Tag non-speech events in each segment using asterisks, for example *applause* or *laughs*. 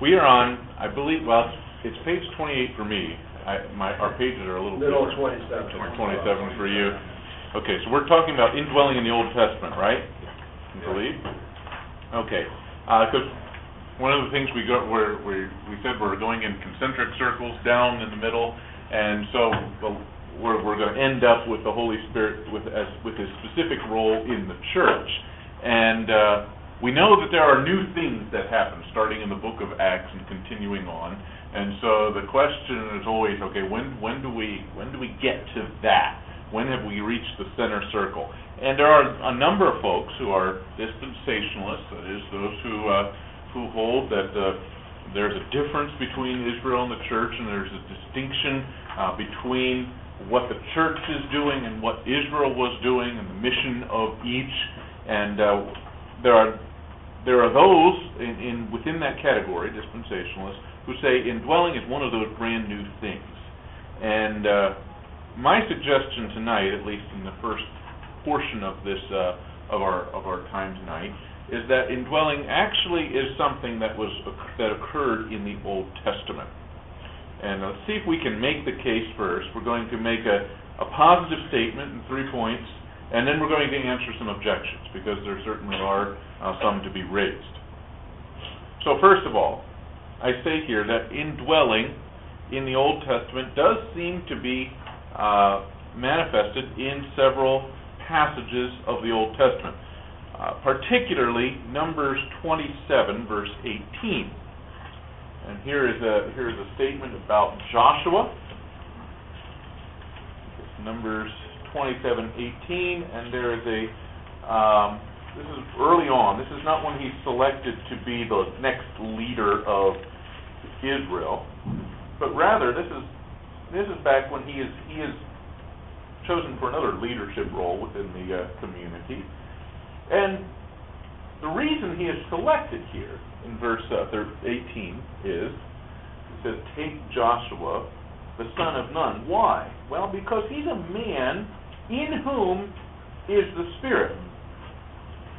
We are on, I believe, well, it's page 28 for me. I, my, our pages are a little Middle of different. twenty-seven. 27 for you. Okay, so we're talking about indwelling in the Old Testament, right? I believe? Okay, because one of the things we go, we're, we, we said we're going in concentric circles down in the middle, and so we're, we're gonna end up with the Holy Spirit with, as, with his specific role in the church. And, uh, we know that there are new things that happen, starting in the book of Acts and continuing on. And so the question is always, okay, when, when do we, when do we get to that? When have we reached the center circle? And there are a number of folks who are dispensationalists, that is, those who, uh, who hold that, uh, there's a difference between Israel and the church, and there's a distinction, uh, between what the church is doing and what Israel was doing and the mission of each. And, uh, there are, there are those in, in, within that category, dispensationalists, who say indwelling is one of those brand new things. And uh, my suggestion tonight, at least in the first portion of this uh, of our of our time tonight, is that indwelling actually is something that was that occurred in the Old Testament. And let's see if we can make the case first. We're going to make a, a positive statement in three points, and then we're going to answer some objections because there certainly are uh, some to be raised. So first of all, I say here that indwelling in the Old Testament does seem to be uh, manifested in several passages of the Old Testament, uh, particularly Numbers 27, verse 18. And here is a here is a statement about Joshua. Numbers 27:18, and there is a um, this is early on. This is not when he's selected to be the next leader of Israel, but rather this is this is back when he is he is chosen for another leadership role within the uh, community, and the reason he is selected here in verse uh, 18 is it says, "Take Joshua, the son of Nun." Why? Well, because he's a man in whom is the Spirit.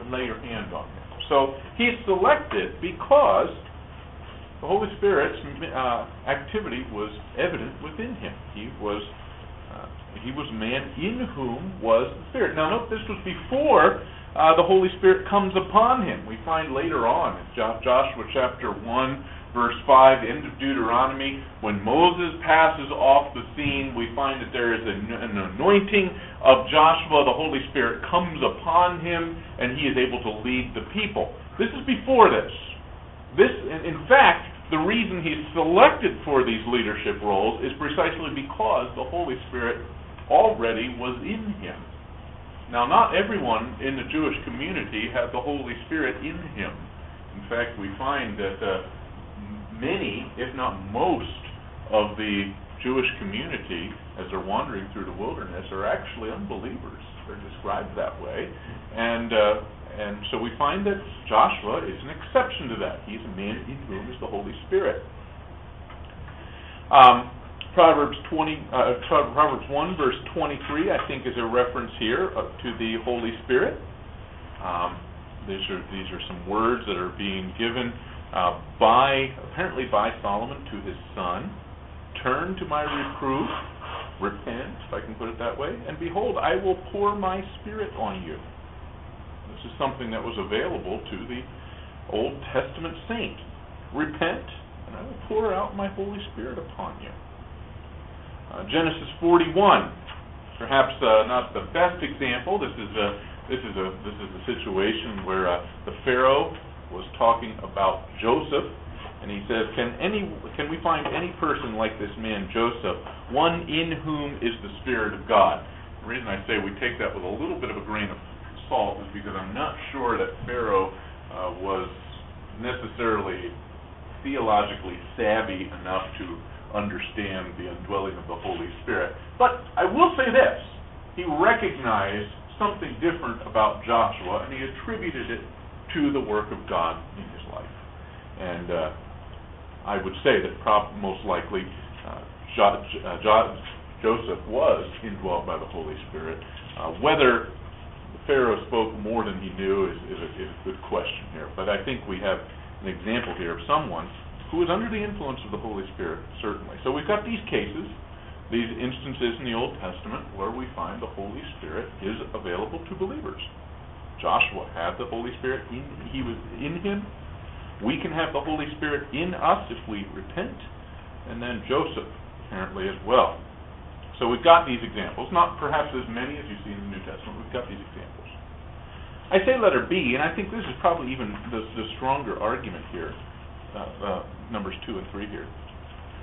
And lay your hand on him. So he's selected because the Holy Spirit's uh, activity was evident within him. He was uh, he was a man in whom was the Spirit. Now, note this was before uh, the Holy Spirit comes upon him. We find later on in Joshua chapter 1, verse 5, end of Deuteronomy, when Moses passes off the scene, we find that there is an anointing of Joshua. The Holy Spirit comes upon him, and he is able to lead the people. This is before this. This, in fact, the reason he's selected for these leadership roles is precisely because the Holy Spirit already was in him. Now, not everyone in the Jewish community had the Holy Spirit in him. In fact, we find that uh, many, if not most, of the Jewish community, as they're wandering through the wilderness, are actually unbelievers. They're described that way, and uh, and so we find that Joshua is an exception to that. He's a man in whom is the Holy Spirit. Um, Proverbs 20, uh, Proverbs 1, verse 23, I think, is a reference here uh, to the Holy Spirit. Um, these are these are some words that are being given uh, by apparently by Solomon to his son. Turn to my reproof, repent, if I can put it that way, and behold, I will pour my spirit on you. This is something that was available to the Old Testament saint. Repent, and I will pour out my Holy Spirit upon you. Uh, Genesis 41, perhaps uh, not the best example. This is a this is a this is a situation where uh, the Pharaoh was talking about Joseph, and he says, "Can any can we find any person like this man Joseph, one in whom is the Spirit of God?" The reason I say we take that with a little bit of a grain of salt is because I'm not sure that Pharaoh uh, was necessarily theologically savvy enough to understand the indwelling of the Holy Spirit. But I will say this he recognized something different about Joshua, and he attributed it to the work of God in his life. And uh, I would say that prob- most likely uh, jo- uh, jo- Joseph was indwelt by the Holy Spirit. Uh, whether Pharaoh spoke more than he knew is, is, a, is a good question here. But I think we have an example here of someone who was under the influence of the Holy Spirit, certainly. So we've got these cases, these instances in the Old Testament where we find the Holy Spirit is available to believers. Joshua had the Holy Spirit in he was in him. We can have the Holy Spirit in us if we repent, and then Joseph apparently as well. So we've got these examples, not perhaps as many as you see in the New Testament. We've got these examples. I say letter B, and I think this is probably even the, the stronger argument here uh, uh, numbers 2 and 3 here.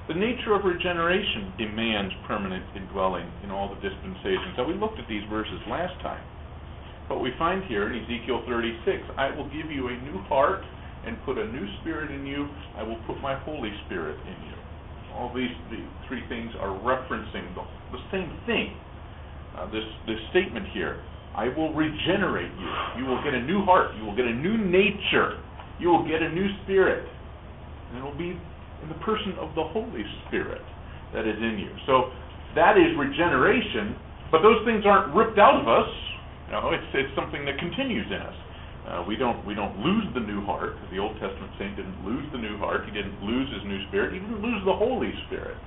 The nature of regeneration demands permanent indwelling in all the dispensations. Now, we looked at these verses last time. But we find here in Ezekiel 36, I will give you a new heart and put a new spirit in you. I will put my Holy Spirit in you. All these the three things are referencing the, the same thing. Uh, this, this statement here I will regenerate you. You will get a new heart. You will get a new nature. You will get a new spirit. And it will be in the person of the Holy Spirit that is in you. So that is regeneration, but those things aren't ripped out of us. You know, it's it's something that continues in us. Uh, we don't we don't lose the new heart. The Old Testament saint didn't lose the new heart. He didn't lose his new spirit. He didn't lose the Holy Spirit.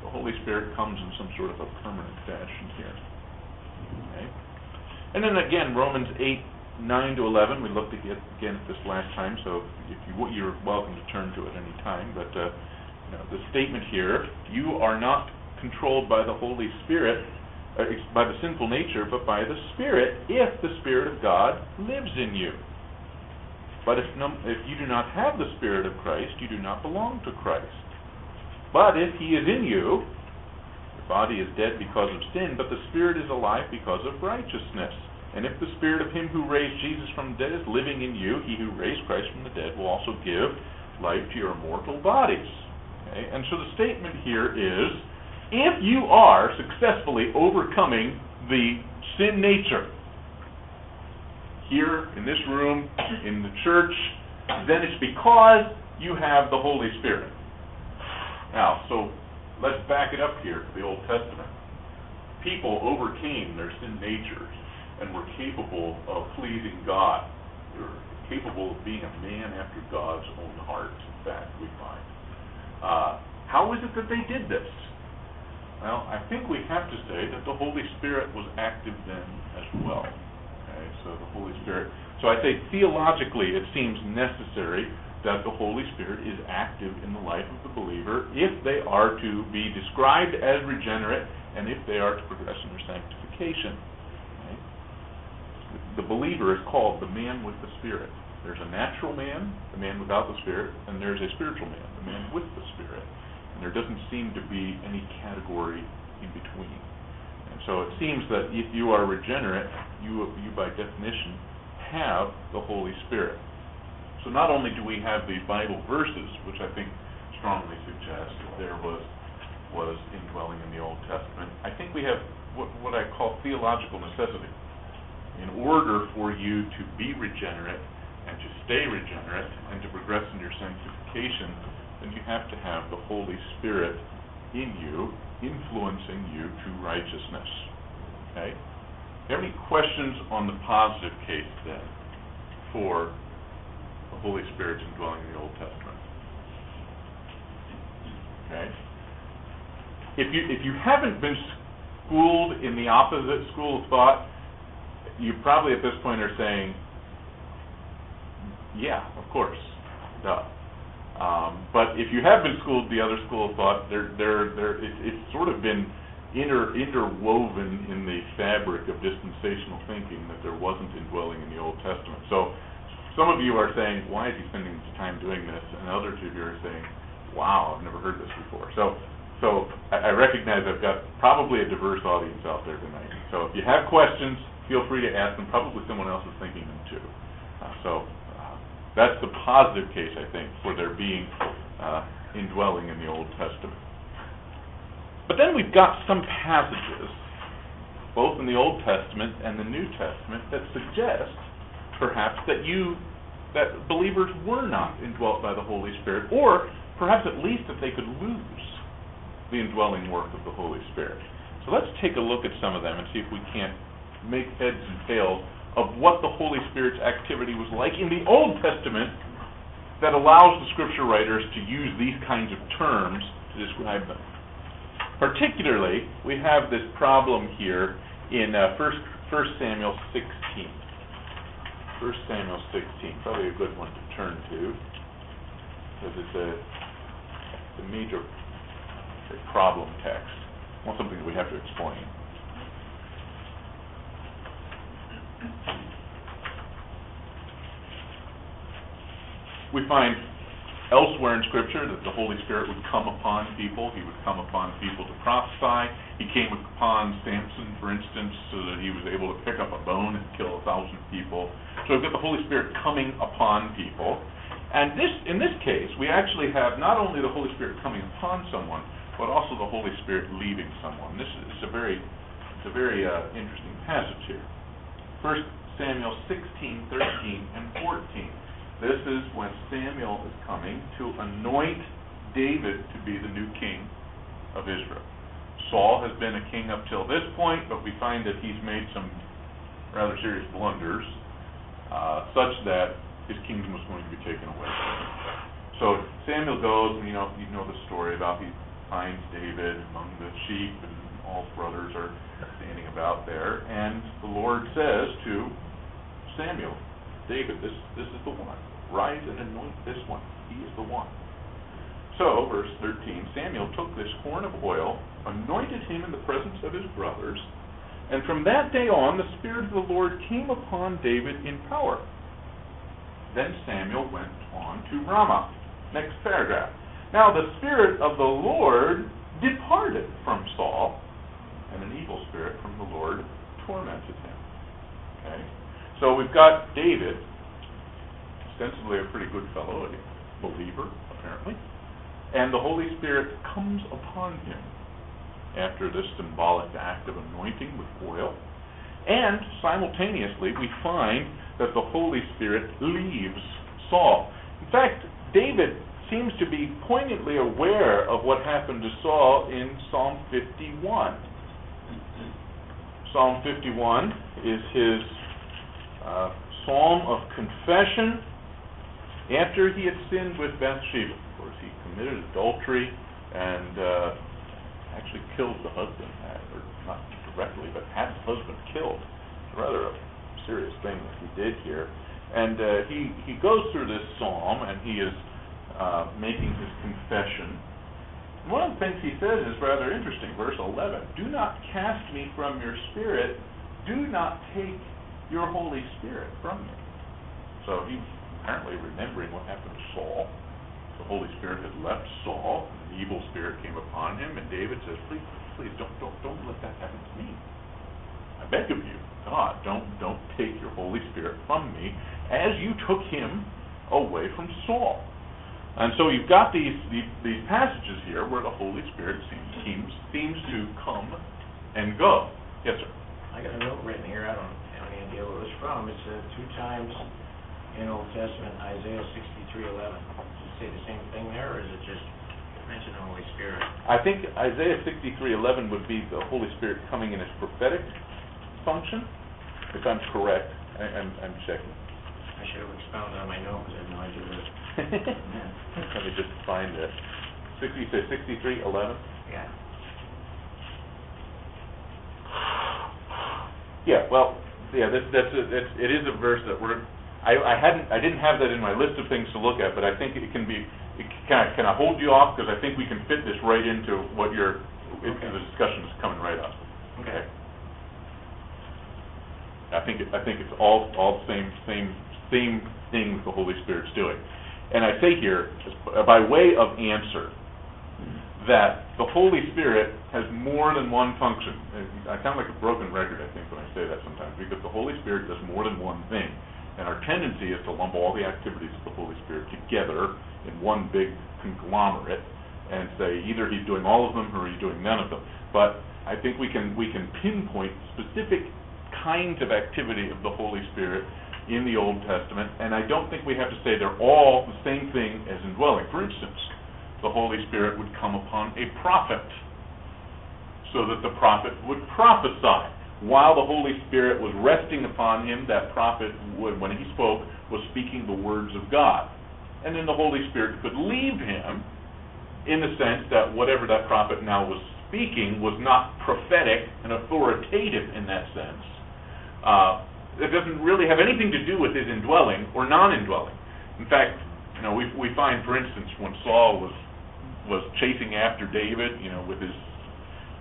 The Holy Spirit comes in some sort of a permanent fashion here. Okay. And then again, Romans eight 9 to 11. We looked at again at this last time, so if you you're welcome to turn to it any time. But uh, you know, the statement here: you are not controlled by the Holy Spirit, Uh, by the sinful nature, but by the Spirit, if the Spirit of God lives in you. But if, no, if you do not have the Spirit of Christ, you do not belong to Christ. But if He is in you, the body is dead because of sin, but the Spirit is alive because of righteousness. And if the spirit of him who raised Jesus from the dead is living in you, he who raised Christ from the dead will also give life to your mortal bodies. Okay? And so the statement here is if you are successfully overcoming the sin nature, here in this room, in the church, then it's because you have the Holy Spirit. Now, so let's back it up here to the Old Testament. People overcame their sin natures and were capable of pleasing God. They were capable of being a man after God's own heart, in fact, we find. Uh, how is it that they did this? Well, I think we have to say that the Holy Spirit was active then as well. Okay, so the Holy Spirit. So I say theologically, it seems necessary that the Holy Spirit is active in the life of the believer if they are to be described as regenerate and if they are to progress in their sanctification the believer is called the man with the Spirit. There's a natural man, the man without the Spirit, and there's a spiritual man, the man with the Spirit. There doesn't seem to be any category in between. And so it seems that if you are regenerate, you, you by definition have the Holy Spirit. So not only do we have these Bible verses, which I think strongly suggest that there was was indwelling in the Old Testament, I think we have what, what I call theological necessity in order for you to be regenerate and to stay regenerate and to progress in your sanctification, then you have to have the Holy Spirit in you, influencing you to righteousness. Okay? Any questions on the positive case then for the Holy Spirit's indwelling in the Old Testament? Okay? If you if you haven't been schooled in the opposite school of thought, you probably at this point are saying, yeah, of course, duh. Um, but if you have been schooled the other school of thought, they're, they're, they're, it, it's sort of been inter, interwoven in the fabric of dispensational thinking that there wasn't indwelling in the Old Testament. So some of you are saying, why is he spending his time doing this? And others of you are saying, wow, I've never heard this before. So so I, I recognize I've got probably a diverse audience out there tonight. So if you have questions, feel free to ask them. Probably someone else is thinking them too. Uh, so that's the positive case, I think, for there being uh, indwelling in the Old Testament. But then we've got some passages, both in the Old Testament and the New Testament, that suggest perhaps that you that believers were not indwelt by the Holy Spirit, or perhaps at least that they could lose the indwelling work of the Holy Spirit. So let's take a look at some of them and see if we can't make heads and tails of what the Holy Spirit's activity was like in the Old Testament that allows the scripture writers to use these kinds of terms to describe them. Particularly, we have this problem here in uh, 1, 1 Samuel 16. 1 Samuel 16, probably a good one to turn to, because it's a, a major problem text, well, something that we have to explain. We find elsewhere in Scripture that the Holy Spirit would come upon people. He would come upon people to prophesy. He came upon Samson, for instance, so that he was able to pick up a bone and kill a thousand people. So we've got the Holy Spirit coming upon people. And this, in this case, we actually have not only the Holy Spirit coming upon someone, but also the Holy Spirit leaving someone. This is a very, it's a very uh, interesting passage here. First Samuel 16, 13, and 14. This is when Samuel is coming to anoint David to be the new king of Israel. Saul has been a king up till this point, but we find that he's made some rather serious blunders, uh, such that his kingdom was going to be taken away. So Samuel goes, and you know you know the story about he finds David among the sheep, and all his brothers are standing about there, and the Lord says to Samuel, David, this this is the one Rise and anoint this one. He is the one. So, verse 13 Samuel took this horn of oil, anointed him in the presence of his brothers, and from that day on the Spirit of the Lord came upon David in power. Then Samuel went on to Ramah. Next paragraph. Now the Spirit of the Lord departed from Saul, and an evil spirit from the Lord tormented him. Okay? So we've got David ostensibly a pretty good fellow, a believer, apparently. And the Holy Spirit comes upon him after this symbolic act of anointing with oil. And simultaneously, we find that the Holy Spirit leaves Saul. In fact, David seems to be poignantly aware of what happened to Saul in Psalm 51. Psalm 51 is his uh, psalm of confession after he had sinned with Bathsheba. Of course, he committed adultery and uh, actually killed the husband, uh, or not directly, but had the husband killed. It's rather a serious thing that he did here. And uh, he, he goes through this psalm and he is uh, making his confession. One of the things he says is rather interesting. Verse 11 Do not cast me from your spirit, do not take your Holy Spirit from me. So he apparently remembering what happened to Saul. The Holy Spirit had left Saul, an evil spirit came upon him, and David says, Please, please don't don't don't let that happen to me. I beg of you, God, don't don't take your Holy Spirit from me as you took him away from Saul. And so you've got these, these, these passages here where the Holy Spirit seems, seems seems to come and go. Yes, sir. I got a note written here. I don't have any idea what it was from. It said uh, two times in Old Testament, Isaiah sixty-three eleven. Does it say the same thing there, or is it just mention the Holy Spirit? I think Isaiah sixty-three eleven would be the Holy Spirit coming in his prophetic function, if I'm correct. I, I'm, I'm checking. I should have expounded on my note, because I have no idea what it *laughs* Let me just find it. Sixty, you say sixty-three eleven? Yeah. Yeah, well, yeah, that's, that's, a- that's, it is a verse that we're, I, I hadn't, I didn't have that in my list of things to look at, but I think it can be, it, can I, can I hold you off? Because I think we can fit this right into what your, into Okay. the discussion is coming right up. Okay. I think, it- I think it's all, all the same, same, same thing the Holy Spirit's doing. And I say here, by way of answer, that the Holy Spirit has more than one function. And I sound like a broken record, I think, when I say that sometimes, because the Holy Spirit does more than one thing. And our tendency is to lump all the activities of the Holy Spirit together in one big conglomerate and say either he's doing all of them or he's doing none of them. But I think we can we can pinpoint specific kinds of activity of the Holy Spirit in the Old Testament, and I don't think we have to say they're all the same thing as indwelling. For instance, the Holy Spirit would come upon a prophet so that the prophet would prophesy. While the Holy Spirit was resting upon him, that prophet would, when he spoke, was speaking the words of God. and then the Holy Spirit could leave him in the sense that whatever that prophet now was speaking was not prophetic and authoritative in that sense. Uh, it doesn't really have anything to do with his indwelling or non-indwelling. In fact, you know, we we find, for instance, when Saul was was chasing after David, you know, with his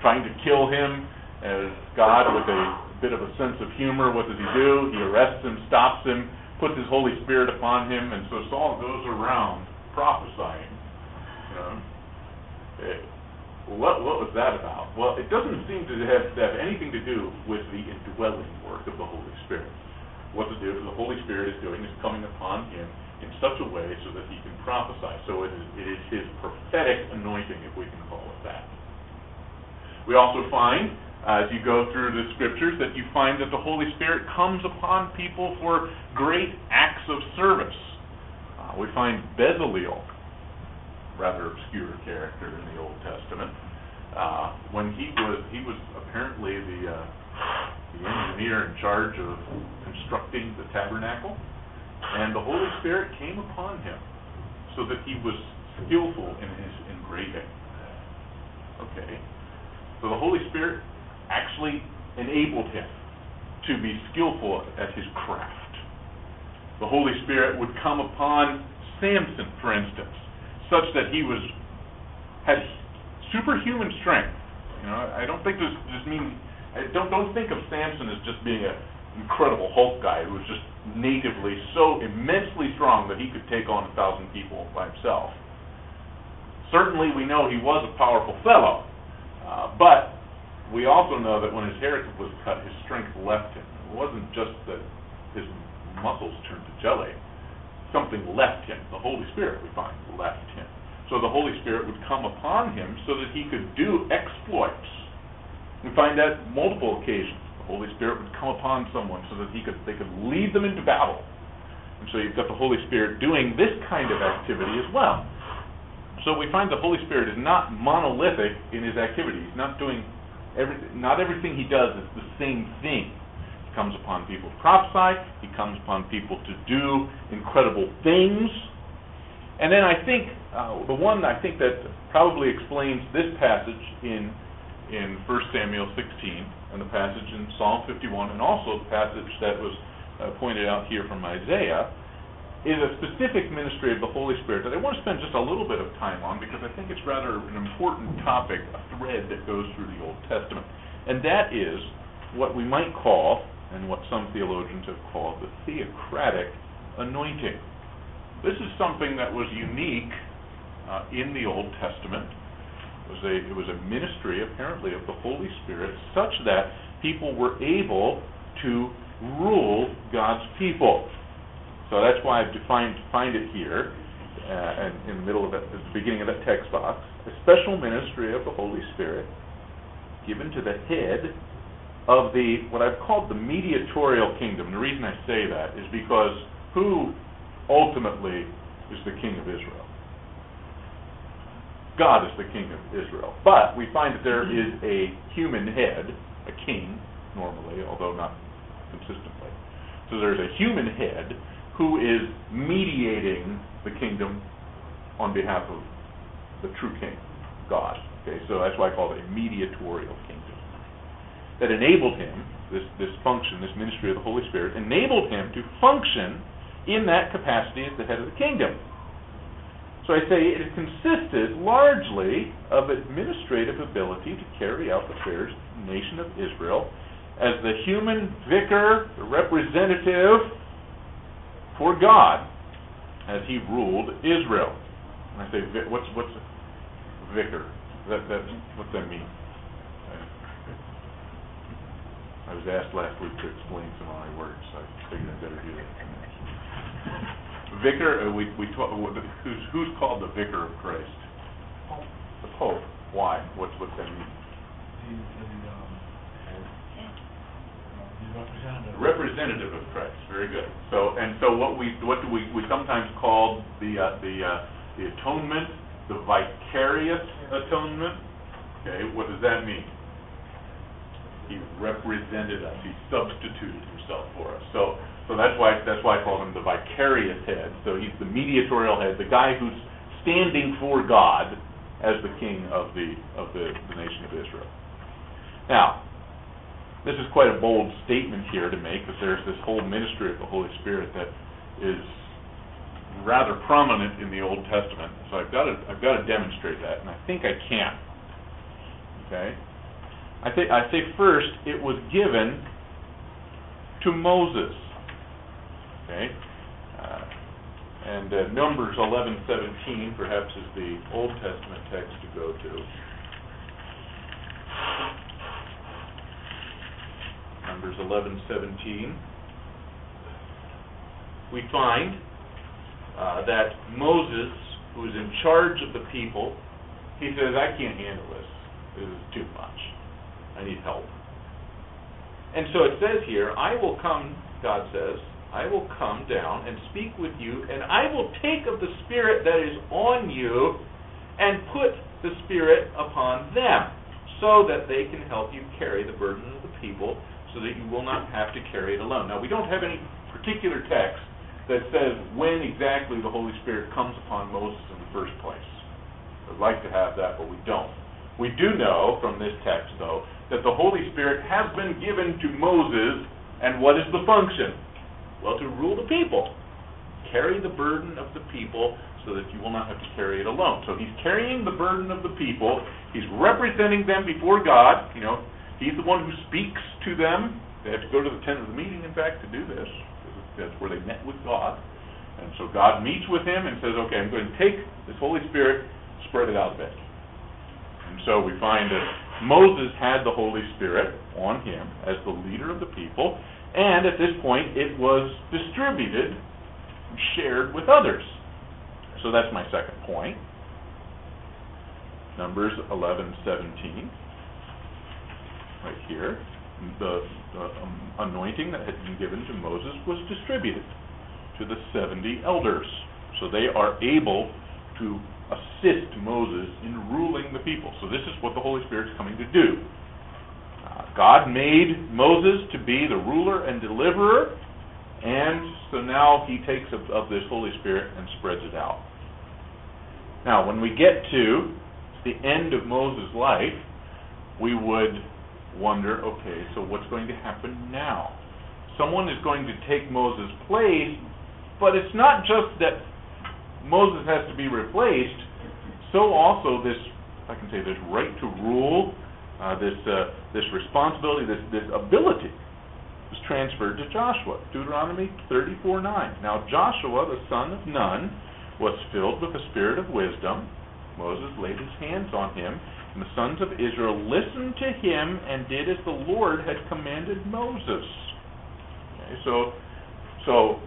trying to kill him, as God, with a bit of a sense of humor, what does he do? He arrests him, stops him, puts his Holy Spirit upon him, and so Saul goes around prophesying. You know, Eh, what what was that about? Well, it doesn't seem to have, to have anything to do with the indwelling work of the Holy Spirit. What the, the Holy Spirit is doing is coming upon him in such a way so that he can prophesy. So it is, it is his prophetic anointing, if we can call it that. We also find, as you go through the scriptures, that you find that the Holy Spirit comes upon people for great acts of service. Uh, we find Bezaleel, rather obscure character in the Old Testament, uh, when he was he was apparently the uh, the engineer in charge of constructing the tabernacle, and the Holy Spirit came upon him so that he was skillful in his engraving. Okay, so the Holy Spirit actually enabled him to be skillful at his craft. The Holy Spirit would come upon Samson, for instance, such that he was had superhuman strength. You know, I don't think this just means don't don't think of Samson as just being a incredible Hulk guy who was just natively so immensely strong that he could take on a thousand people by himself. Certainly, we know he was a powerful fellow, uh, but we also know that when his hair was cut, his strength left him. It wasn't just that his muscles turned to jelly. Something left him. The Holy Spirit, we find, left him. So the Holy Spirit would come upon him so that he could do exploits. We find that multiple occasions. The Holy Spirit would come upon someone so that he could they could lead them into battle. And so you've got the Holy Spirit doing this kind of activity as well. So we find the Holy Spirit is not monolithic in his activity. He's not doing everything. Not everything he does is the same thing. Comes upon people to prophesy. He comes upon people to do incredible things. And then I think uh, the one I think that probably explains this passage in in 1 Samuel 16 and the passage in Psalm 51 and also the passage that was uh, pointed out here from Isaiah is a specific ministry of the Holy Spirit that I want to spend just a little bit of time on because I think it's rather an important topic, a thread that goes through the Old Testament. And that is what we might call, and what some theologians have called, the theocratic anointing. This is something that was unique uh, in the Old Testament. It was, a, it was a ministry, apparently, of the Holy Spirit such that people were able to rule God's people. So that's why I've defined find it here, uh, and in the middle of it, at the beginning of that text box, a special ministry of the Holy Spirit given to the head of the what I've called the mediatorial kingdom. The reason I say that is because who ultimately is the king of Israel? God is the king of Israel. But we find that there is a human head, a king, normally, although not consistently. So there's a human head who is mediating the kingdom on behalf of the true king, God. Okay, so that's why I call it a mediatorial kingdom. That enabled him, this, this function, this ministry of the Holy Spirit, enabled him to function in that capacity as the head of the kingdom. So I say it consisted largely of administrative ability to carry out the affairs of the nation of Israel as the human vicar, the representative for God as he ruled Israel. And I say, what's what's vicar? That that what's that mean? I was asked last week to explain some of my words, so I figured I better do that. Vicar, uh, we we talk, who's who's called the vicar of Christ? The Pope. Why? What's what's that mean? He's the, um, he's representative. representative of Christ. Very good. So and so what we what do we we sometimes call the uh, the uh, the atonement, the vicarious atonement. Okay, what does that mean? He represented us. He substituted himself for us. So so that's why, that's why I call him the vicarious head. So he's the mediatorial head, the guy who's standing for God as the king of the, of the, the nation of Israel. Now, this is quite a bold statement here to make, because there's this whole ministry of the Holy Spirit that is rather prominent in the Old Testament. So I've got to, I've got to demonstrate that, and I think I can. Okay? I think I say first, it was given to Moses. Okay? Uh, and uh, Numbers 11:17 perhaps is the Old Testament text to go to. Numbers 11:17. We find uh, that Moses, who is in charge of the people, he says, "I can't handle this. This is too much. I need help." And so it says here, "I will come," God says, "I will come down and speak with you, and I will take of the spirit that is on you and put the spirit upon them, so that they can help you carry the burden of the people, so that you will not have to carry it alone." Now, we don't have any particular text that says when exactly the Holy Spirit comes upon Moses in the first place. I'd like to have that, but we don't. We do know from this text, though, that the Holy Spirit has been given to Moses, and what is the function? Well, to rule the people, carry the burden of the people so that you will not have to carry it alone. So he's carrying the burden of the people, he's representing them before God, you know, he's the one who speaks to them. They have to go to the tent of the meeting, in fact, to do this. That's where they met with God. And so God meets with him and says, okay, I'm going to take this Holy Spirit, spread it out a bit. And so we find that Moses had the Holy Spirit on him as the leader of the people, and at this point it was distributed, shared with others. So that's my second point. Numbers 11:17, right here the, the um, anointing that had been given to Moses was distributed to the 70 elders. So they are able to assist Moses in ruling the people. So this is what the Holy Spirit is coming to do. Uh, God made Moses to be the ruler and deliverer, and so now he takes of, of this Holy Spirit and spreads it out. Now, when we get to the end of Moses' life, we would wonder, okay, so what's going to happen now? Someone is going to take Moses' place, but it's not just that Moses has to be replaced, so also this, I can say, this right to rule, uh, this, uh, this responsibility, this, this ability was transferred to Joshua. Deuteronomy 34:9. Now Joshua, the son of Nun, was filled with the spirit of wisdom. Moses laid his hands on him and the sons of Israel listened to him and did as the Lord had commanded Moses. Okay, so, so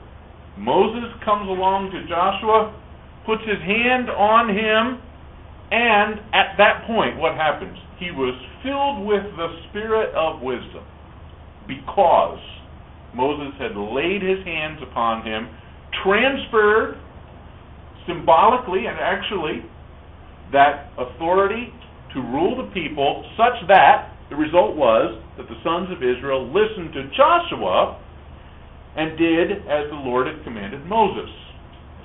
Moses comes along to Joshua, puts his hand on him, and at that point, what happens? He was filled with the spirit of wisdom because Moses had laid his hands upon him, transferred symbolically and actually that authority to rule the people such that the result was that the sons of Israel listened to Joshua and did as the Lord had commanded Moses.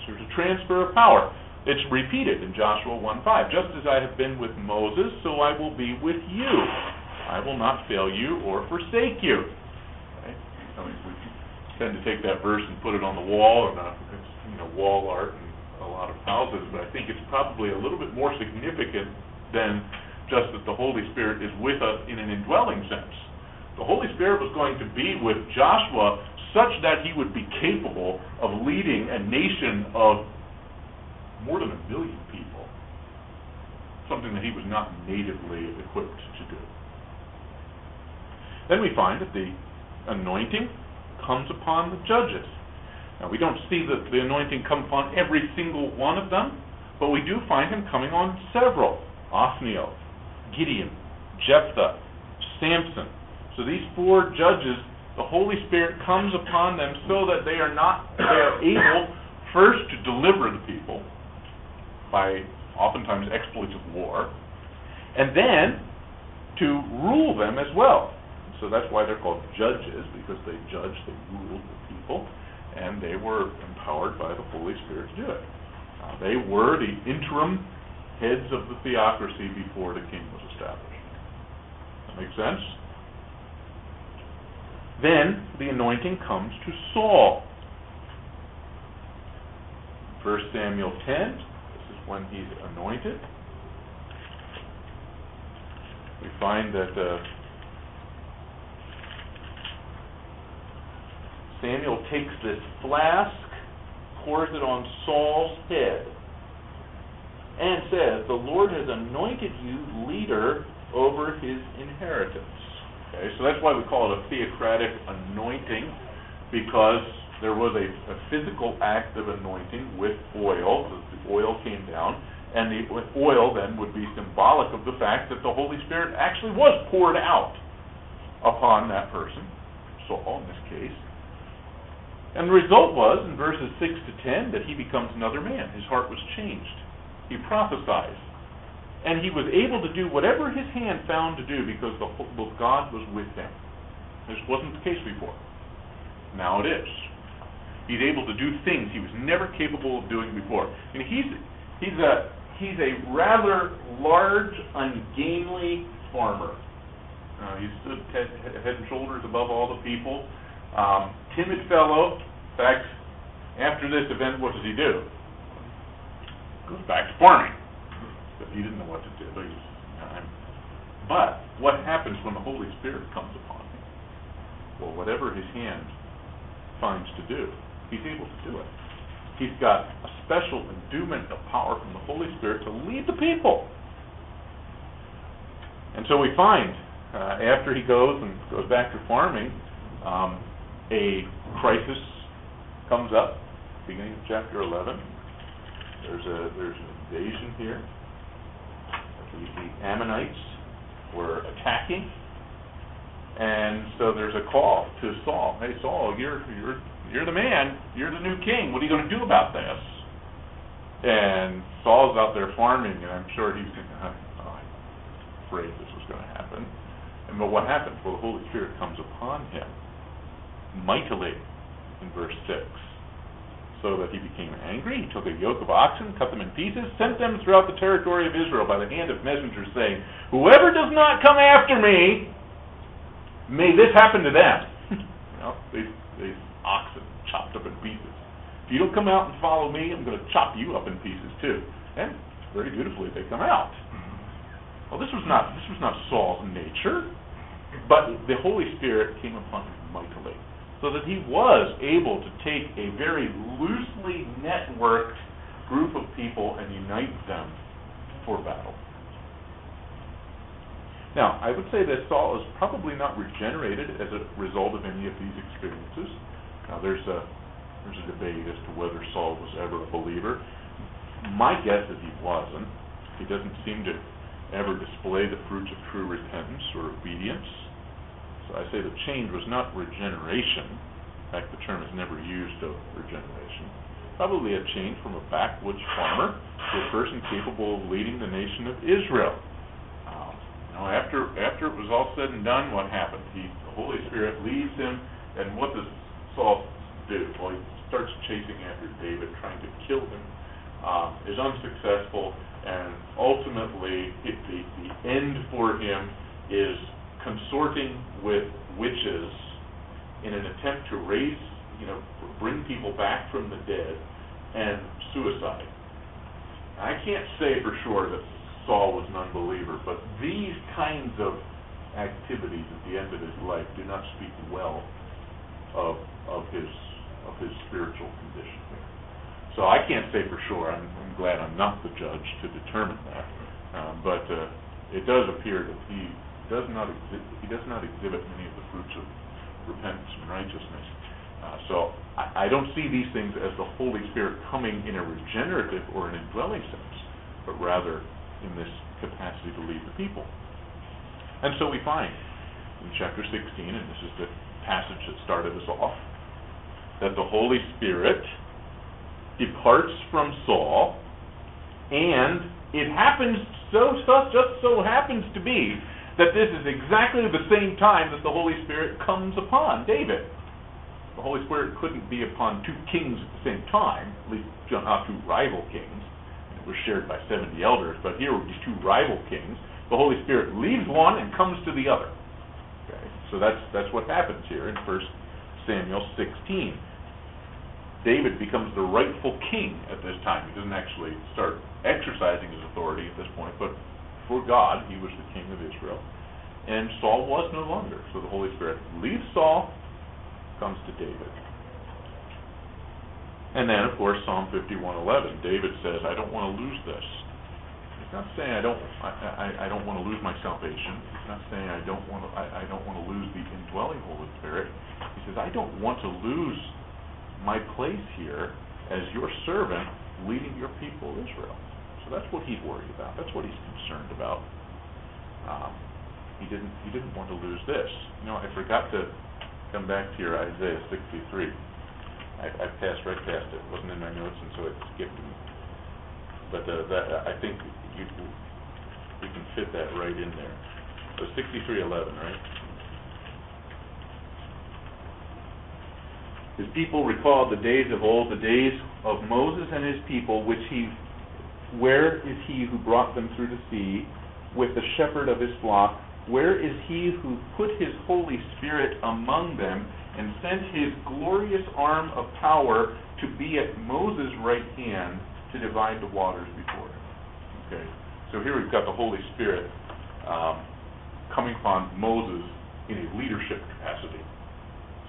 There's a transfer of power. It's repeated in Joshua 1:5. Just as I have been with Moses, so I will be with you. I will not fail you or forsake you. Okay? I mean, we tend to take that verse and put it on the wall, and uh, it's you know wall art in a lot of houses. But I think it's probably a little bit more significant than just that the Holy Spirit is with us in an indwelling sense. The Holy Spirit was going to be with Joshua such that he would be capable of leading a nation of more than a million people, something that he was not natively equipped to do. Then we find that the anointing comes upon the judges. Now, we don't see that the anointing come upon every single one of them, but we do find him coming on several. Othniel, Gideon, Jephthah, Samson. So these four judges, the Holy Spirit comes upon them so that they are not they are able first to deliver the people by oftentimes exploits of war, and then to rule them as well. So that's why they're called judges, because they judge, they rule the people, and they were empowered by the Holy Spirit to do it. They were the interim heads of the theocracy before the king was established. That make sense? Then the anointing comes to Saul. 1 Samuel 10, this is when he's anointed. We find that uh, Samuel takes this flask, pours it on Saul's head, and says, The Lord has anointed you leader over his inheritance. Okay, so that's why we call it a theocratic anointing, because there was a, a physical act of anointing with oil. The oil came down, and the oil then would be symbolic of the fact that the Holy Spirit actually was poured out upon that person, Saul in this case. And the result was, in verses 6 to 10, that he becomes another man. His heart was changed. He prophesied. And he was able to do whatever his hand found to do because the well, God was with him. This wasn't the case before. Now it is. He's able to do things he was never capable of doing before. And he's he's a he's a rather large, ungainly farmer. Uh, he stood head, head and shoulders above all the people. Um, timid fellow. In fact, after this event, what does he do? Goes back to farming. But he didn't know what to do. But what happens when the Holy Spirit comes upon him? Well, whatever his hand finds to do, he's able to do it. He's got a special endowment of power from the Holy Spirit to lead the people. And so we find, uh, after he goes and goes back to farming, um, a crisis comes up, beginning of chapter 11. There's a there's an invasion here. The, the Ammonites were attacking, and so there's a call to Saul. Hey, Saul, you're you're you're the man. You're the new king. What are you going to do about this? And Saul's out there farming, and I'm sure he's thinking, oh, I'm afraid this was going to happen. And but what happens? Well, the Holy Spirit comes upon him mightily in verse 6. So that he became angry, he took a yoke of oxen, cut them in pieces, sent them throughout the territory of Israel by the hand of messengers, saying, Whoever does not come after me, may this happen to them. *laughs* you know, these, these oxen chopped up in pieces. If you don't come out and follow me, I'm going to chop you up in pieces too. And very beautifully they come out. Well, this was not this was not Saul's nature, but the Holy Spirit came upon him mightily so that he was able to take a very loosely networked group of people and unite them for battle. Now, I would say that Saul is probably not regenerated as a result of any of these experiences. Now, there's a there's a debate as to whether Saul was ever a believer. My guess is he wasn't. He doesn't seem to ever display the fruits of true repentance or obedience. I say the change was not regeneration. In fact, the term is never used of regeneration. Probably a change from a backwoods farmer to a person capable of leading the nation of Israel. Um, you know, after after it was all said and done, what happened? He, the Holy Spirit leads him, and what does Saul do? Well, he starts chasing after David, trying to kill him. Um, is unsuccessful, and ultimately, it, the the end for him is consorting with witches in an attempt to raise, you know, bring people back from the dead, and suicide. I can't say for sure that Saul was an unbeliever, but these kinds of activities at the end of his life do not speak well of of his of his spiritual condition here. So I can't say for sure. I'm, I'm glad I'm not the judge to determine that, um, but uh, it does appear that he does not he does not exhibit many of the fruits of repentance and righteousness. Uh, so I, I don't see these things as the Holy Spirit coming in a regenerative or an indwelling sense, but rather in this capacity to lead the people. And so we find in chapter 16, and this is the passage that started us off, that the Holy Spirit departs from Saul, and it happens so just so happens to be that this is exactly the same time that the Holy Spirit comes upon David. The Holy Spirit couldn't be upon two kings at the same time, at least not two rival kings. It was shared by 70 elders, but here were these two rival kings. The Holy Spirit leaves one and comes to the other. Okay, so that's that's what happens here in 1 Samuel 16. David becomes the rightful king at this time. He doesn't actually start exercising his authority at this point, but for God, he was the king of Israel. And Saul was no longer. So the Holy Spirit leaves Saul, comes to David. And then, of course, Psalm 51:11. David says, "I don't want to lose this." He's not saying I don't. I, I, I don't want to lose my salvation. He's not saying I don't want to. I, I don't want to lose the indwelling Holy Spirit. He says I don't want to lose my place here as your servant, leading your people Israel. That's what he's worried about. That's what he's concerned about. Um, he didn't. He didn't want to lose this. You know, I forgot to come back to your Isaiah 63. I, I passed right past it. It wasn't in my notes, and so it skipped me. But uh, that I think you we can fit that right in there. So 63:11, right? His people recalled the days of old, the days of Moses and his people, which he, where is he who brought them through the sea with the shepherd of his flock? Where is he who put his Holy Spirit among them and sent his glorious arm of power to be at Moses' right hand to divide the waters before him. Okay, so here we've got the Holy Spirit um, coming upon Moses in a leadership capacity.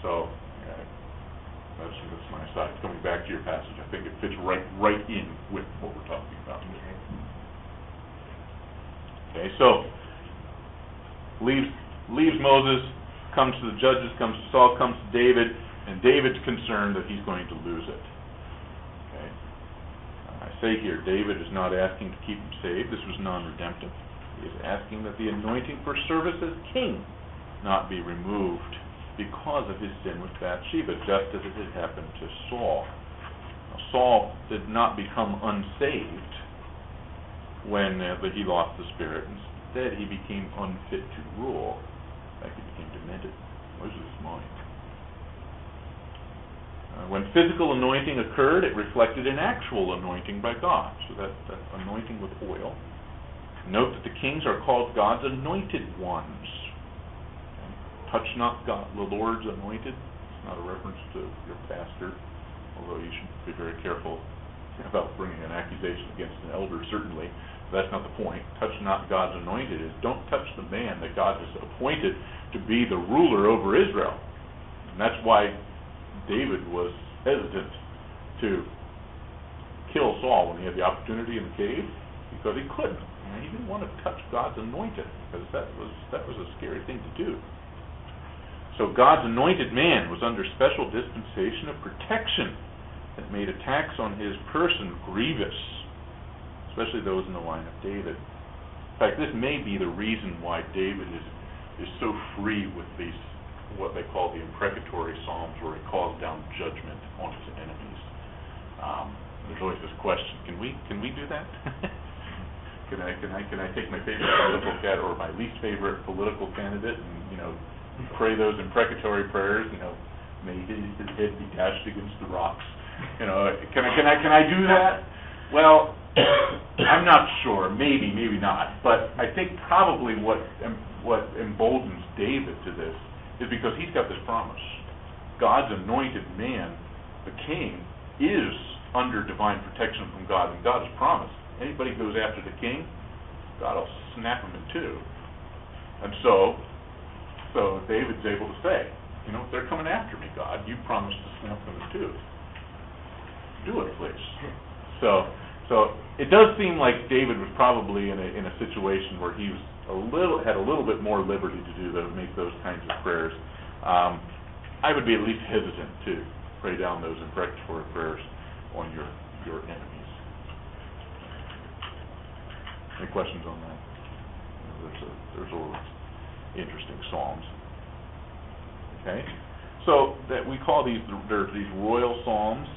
So that's, that's my side. Coming back to your passage, I think it fits right right in with what we're talking about. Okay, so leaves leaves Moses, comes to the judges, comes to Saul, comes to David, and David's concerned that he's going to lose it. Okay? I say here, David is not asking to keep him saved. This was non-redemptive. He is asking that the anointing for service as king not be removed because of his sin with Bathsheba, just as it had happened to Saul. Saul did not become unsaved when uh, he lost the Spirit. Instead, he became unfit to rule fact, he became demented. Loses his mind. Uh, when physical anointing occurred, it reflected an actual anointing by God. So that, that anointing with oil. Note that the kings are called God's anointed ones. Touch not God, the Lord's anointed. It's not a reference to your pastor, although you should be very careful *laughs* about bringing an accusation against an elder, certainly. That's not the point. Touch not God's anointed is don't touch the man that God has appointed to be the ruler over Israel. And that's why David was hesitant to kill Saul when he had the opportunity in the cave, because he couldn't. And he didn't want to touch God's anointed, because that was that was a scary thing to do. So God's anointed man was under special dispensation of protection that made attacks on his person grievous especially those in the line of David. In fact, this may be the reason why David is is so free with these what they call the imprecatory psalms, where he calls down judgment on his enemies. Um, there's always this question: Can we can we do that? *laughs* can I can I can I take my favorite political candidate or my least favorite political candidate and you know pray those imprecatory prayers? You know, may his, his head be dashed against the rocks. You know, can I can I can I do that? Well, I'm not sure. Maybe, maybe not. But I think probably what what emboldens David to this is because he's got this promise. God's anointed man, the king, is under divine protection from God, and God has promised anybody who goes after the king, God will snap him in two. And so, so David's able to say, you know, they're coming after me, God, you promised to snap them in two. Do it, please. So so it does seem like David was probably in a in a situation where he was a little had a little bit more liberty to do those make those kinds of prayers. Um, I would be at least hesitant to pray down those imprecatory prayers on your your enemies. Any questions on that? There's a there's a interesting psalms. Okay, so that we call these there's these royal psalms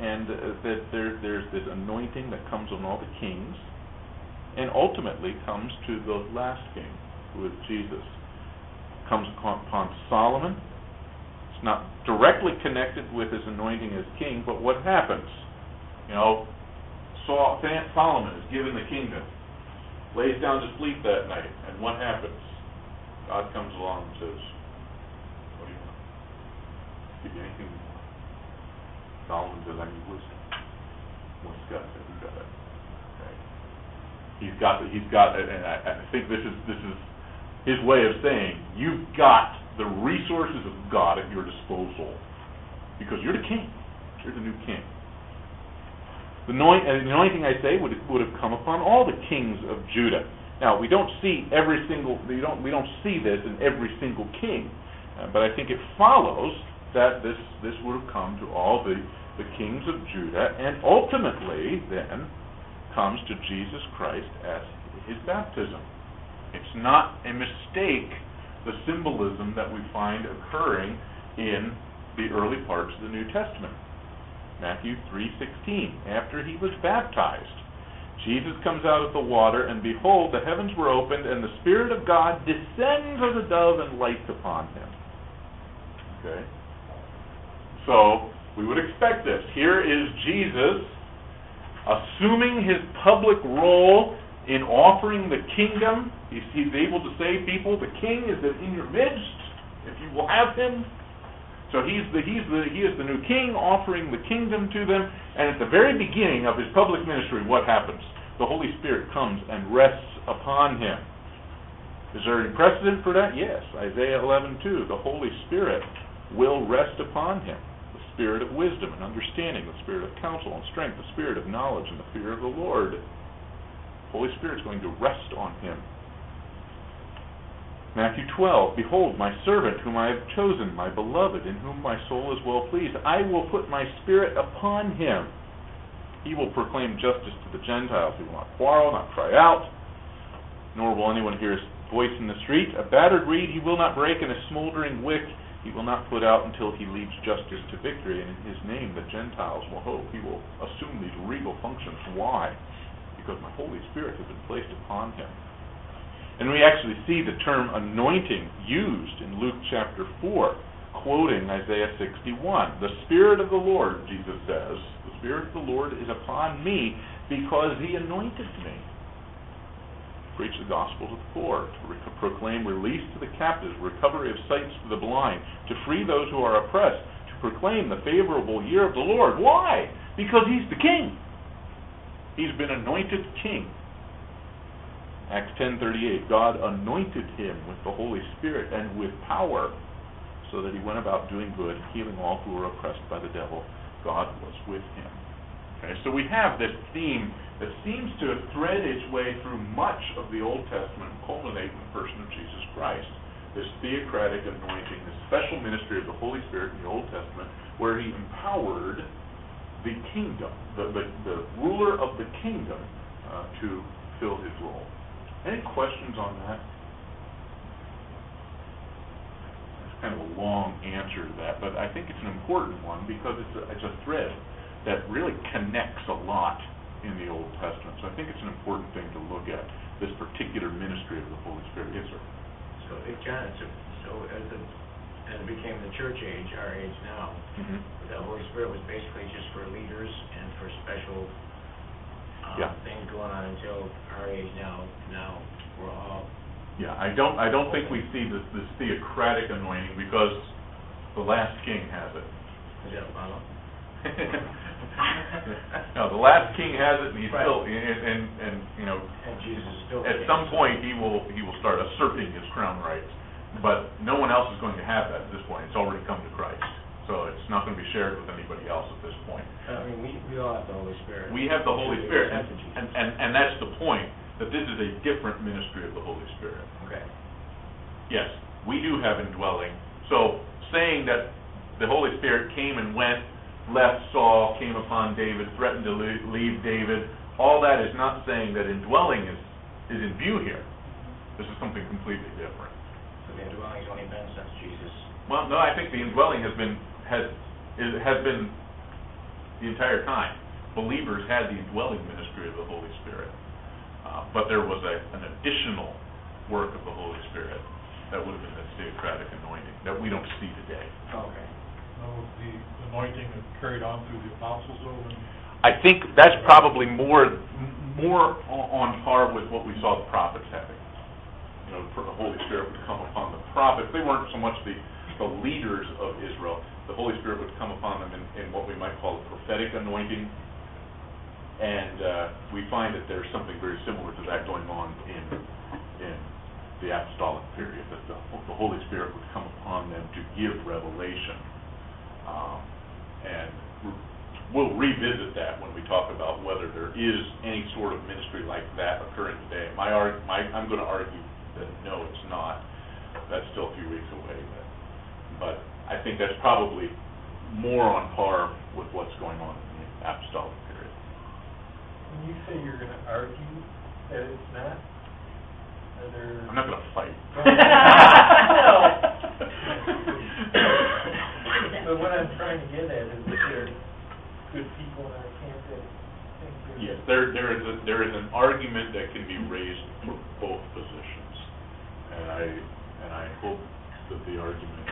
and uh, that there, there's this anointing that comes on all the kings, and ultimately comes to the last king, with Jesus. Comes upon upon Solomon. It's not directly connected with his anointing as king, but what happens? You know, Saul, Solomon is given the kingdom, lays down to sleep that night, and what happens? God comes along and says, "What do you want? Give you anything you want." Solomon says, "I need wisdom." What's God said? You got it. He's got. He's got. And I, I think this is this is his way of saying you've got the resources of God at your disposal because you're the king. You're the new king. The anointing I say would would have come upon all the kings of Judah. Now we don't see every single we don't we don't see this in every single king, uh, but I think it follows that this this would have come to all the the kings of Judah, and ultimately then comes to Jesus Christ at his baptism. It's not a mistake the symbolism that we find occurring in the early parts of the New Testament. Matthew 3:16. After he was baptized, Jesus comes out of the water, and behold, the heavens were opened, and the Spirit of God descends as a dove and lights upon him. Okay? So, we would expect this. Here is Jesus assuming his public role in offering the kingdom. He's, he's able to say, people, the king is in your midst, if you will have him. So he's the he's the he is the new king offering the kingdom to them, and at the very beginning of his public ministry, what happens? The Holy Spirit comes and rests upon him. Is there any precedent for that? Yes. Isaiah 11:2. The Holy Spirit will rest upon him. The spirit of wisdom and understanding, the spirit of counsel and strength, the spirit of knowledge and the fear of the Lord. The Holy Spirit is going to rest on him. Matthew 12, Behold, my servant whom I have chosen, my beloved, in whom my soul is well pleased. I will put my spirit upon him. He will proclaim justice to the Gentiles. He will not quarrel, not cry out, nor will anyone hear his voice in the street. A battered reed he will not break, and a smoldering wick he will not put out until he leads justice to victory. And in his name the Gentiles will hope. He will assume these regal functions. Why? Because my Holy Spirit has been placed upon him. And we actually see the term anointing used in Luke chapter 4, quoting Isaiah 61. The Spirit of the Lord, Jesus says, the Spirit of the Lord is upon me because he anointed me. Preach the gospel to the poor, to proclaim release to the captives, recovery of sight to the blind, to free those who are oppressed, to proclaim the favorable year of the Lord. Why? Because he's the king. He's been anointed king. Acts 10:38 God anointed him with the Holy Spirit and with power so that he went about doing good healing all who were oppressed by the devil. God was with him. Okay so we have this theme that seems to thread its way through much of the Old Testament and culminate in the person of Jesus Christ this theocratic anointing this special ministry of the Holy Spirit in the Old Testament where he empowered the kingdom the the, the ruler of the kingdom uh, to fill his role any questions on that? It's kind of a long answer to that, but I think it's an important one because it's a, it's a thread that really connects a lot in the Old Testament. So I think it's an important thing to look at, this particular ministry of the Holy Spirit. Yes, sir? So, Big John, so, so as the, as it became the church age, our age now, Mm-hmm. the Holy Spirit was basically just for leaders and for special Yeah. things going on until our age now. Now, we're all, Yeah, I don't, I don't think we see this, this theocratic anointing because the last king has it. is that Obama? *laughs* No, the last king has it, and he's still, and, and, and, you know, And Jesus is still. at some point, he will, he will start asserting his crown rights, but no one else is going to have that at this point, it's already come to Christ. So it's not gonna be shared with anybody else at this point. I mean, we, we all have the Holy Spirit. We have the Holy Spirit, and, and, and and that's the point, that this is a different ministry of the Holy Spirit. Okay. Yes, we do have indwelling, so saying that the Holy Spirit came and went, left Saul, came upon David, threatened to leave David, all that is not saying that indwelling is, is in view here. This is something completely different. So the indwelling's only been since Jesus. Well, no, I think the indwelling has been, has, is, has been the entire time. Believers had the indwelling ministry of the Holy Spirit. Uh, but there was a, an additional work of the Holy Spirit. That would have been the theocratic anointing that we don't see today. Okay. So the anointing is carried on through the apostles over I think that's probably more, more on par with what we saw the prophets having. You know, for the Holy Spirit would come upon the prophets. They weren't so much the, the leaders of Israel. The Holy Spirit would come upon them in, in what we might call a prophetic anointing. And uh, we find that there's something very similar to that going on in, in the apostolic period, that the, the Holy Spirit would come upon them to give revelation. Um, and we'll revisit that when we talk about whether there is any sort of ministry like that occurring today. My my, I'm gonna argue that no, it's not. That's still a few weeks away, but, but I think that's probably more on par with what's going on in the apostolic period. When you say you're gonna argue that it's not, are there? I'm not gonna fight. *laughs* But what I'm trying to get at is that there are good people in our camp that think there's. Yes, there, there is a, there is an argument that can be raised for both positions. And I, and I hope that the argument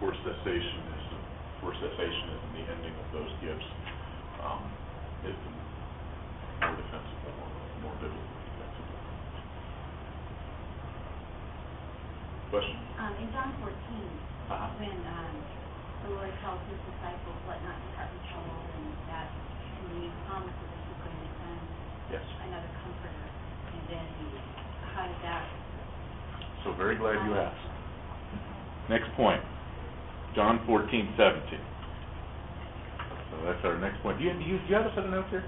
for cessationism, for cessationism, the ending of those gifts, um, is more defensible, more biblically defensible. Question? Um, in John fourteen, Uh-huh. when, um, the Lord tells his disciples, let not your heart be troubled, and that, and he promises that he's going to send Yes. another comforter, and then how did that, So very glad you asked. Next point, John fourteen seventeen. So that's our next point. Do you, do you, do you have a set of notes here?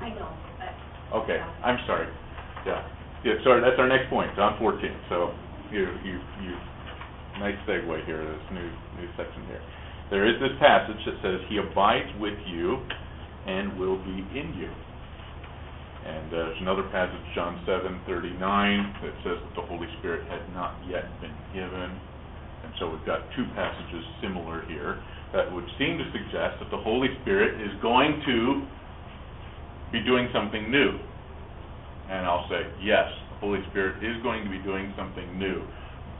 I don't, but. Okay, I'm sorry. Yeah, yeah, sorry, that's our next point, John fourteen. So you, you, you, nice segue here, this new, new section here. There is this passage that says, "He abides with you and will be in you." And uh, there's another passage, John seven thirty-nine, that says that the Holy Spirit had not yet been given. And so we've got two passages similar here that would seem to suggest that the Holy Spirit is going to be doing something new. And I'll say, yes, the Holy Spirit is going to be doing something new.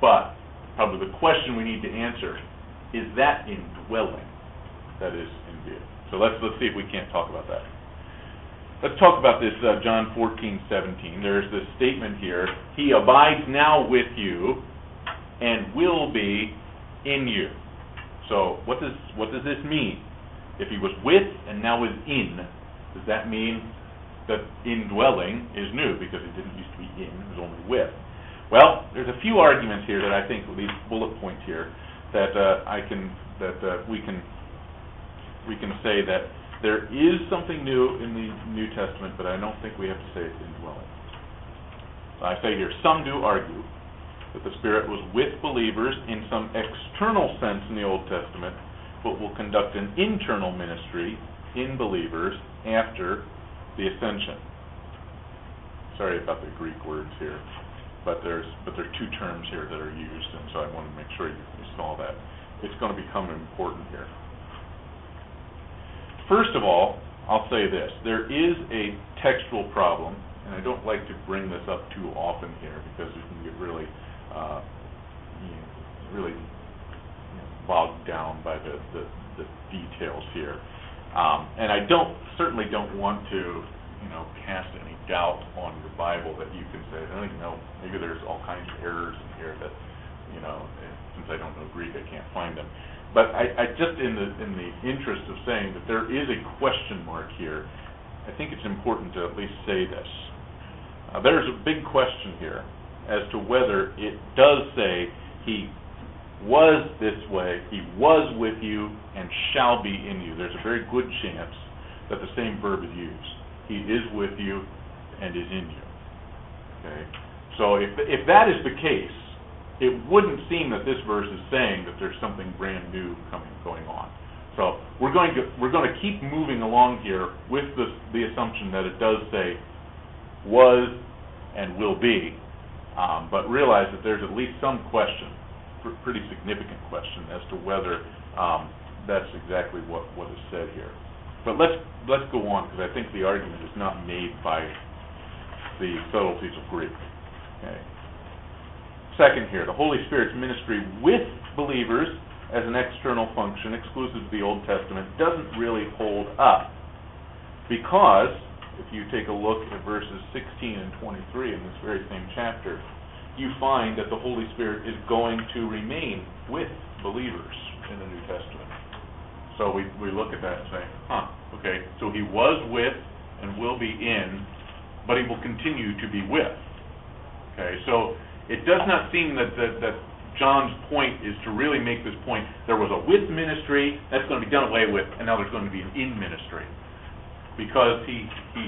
But probably the question we need to answer, is that indwelling that is in view? So let's, let's see if we can't talk about that. Let's talk about this, uh, John fourteen seventeen. There's this statement here, He abides now with you and will be in you. So what does, what does this mean? If He was with and now is in, does that mean that indwelling is new because it didn't used to be in, it was only with? Well, there's a few arguments here that I think, these bullet points here, that uh, I can, that uh, we can, we can say that there is something new in the New Testament, but I don't think we have to say it's indwelling. I say here, some do argue that the Spirit was with believers in some external sense in the Old Testament, but will conduct an internal ministry in believers after the ascension. Sorry about the Greek words here, but there's, but there are two terms here that are used, and so I want to make sure you you saw that. It's going to become important here. First of all, I'll say this, there is a textual problem, and I don't like to bring this up too often here because it can get really, uh, you know, really you know, bogged down by the, the, the details here. Um, and I don't, certainly don't want to, you know, cast any doubt on your Bible that you can say, oh, you know, maybe there's all kinds of errors in here that, you know, eh, since I don't know Greek, I can't find them. But I, I just, in the, in the interest of saying that there is a question mark here, I think it's important to at least say this. Uh, there's a big question here as to whether it does say he was this way, he was with you, and shall be in you. There's a very good chance that the same verb is used. He is with you and is in you. Okay? So if, if that is the case, it wouldn't seem that this verse is saying that there's something brand new coming, going on. So we're going to, we're going to keep moving along here with the, the assumption that it does say was and will be, um, but realize that there's at least some question, pr- pretty significant question, as to whether um, that's exactly what, what is said here. But let's, let's go on, because I think the argument is not made by the subtleties of Greek. Okay. Second here, the Holy Spirit's ministry with believers as an external function exclusive to the Old Testament doesn't really hold up. Because, if you take a look at verses 16 and 23 in this very same chapter, you find that the Holy Spirit is going to remain with believers in the New Testament. So we, we look at that and say, huh, okay, so he was with and will be in, but he will continue to be with. Okay, so it does not seem that, that, that John's point is to really make this point, there was a with ministry, that's going to be done away with, and now there's going to be an in ministry. Because he, he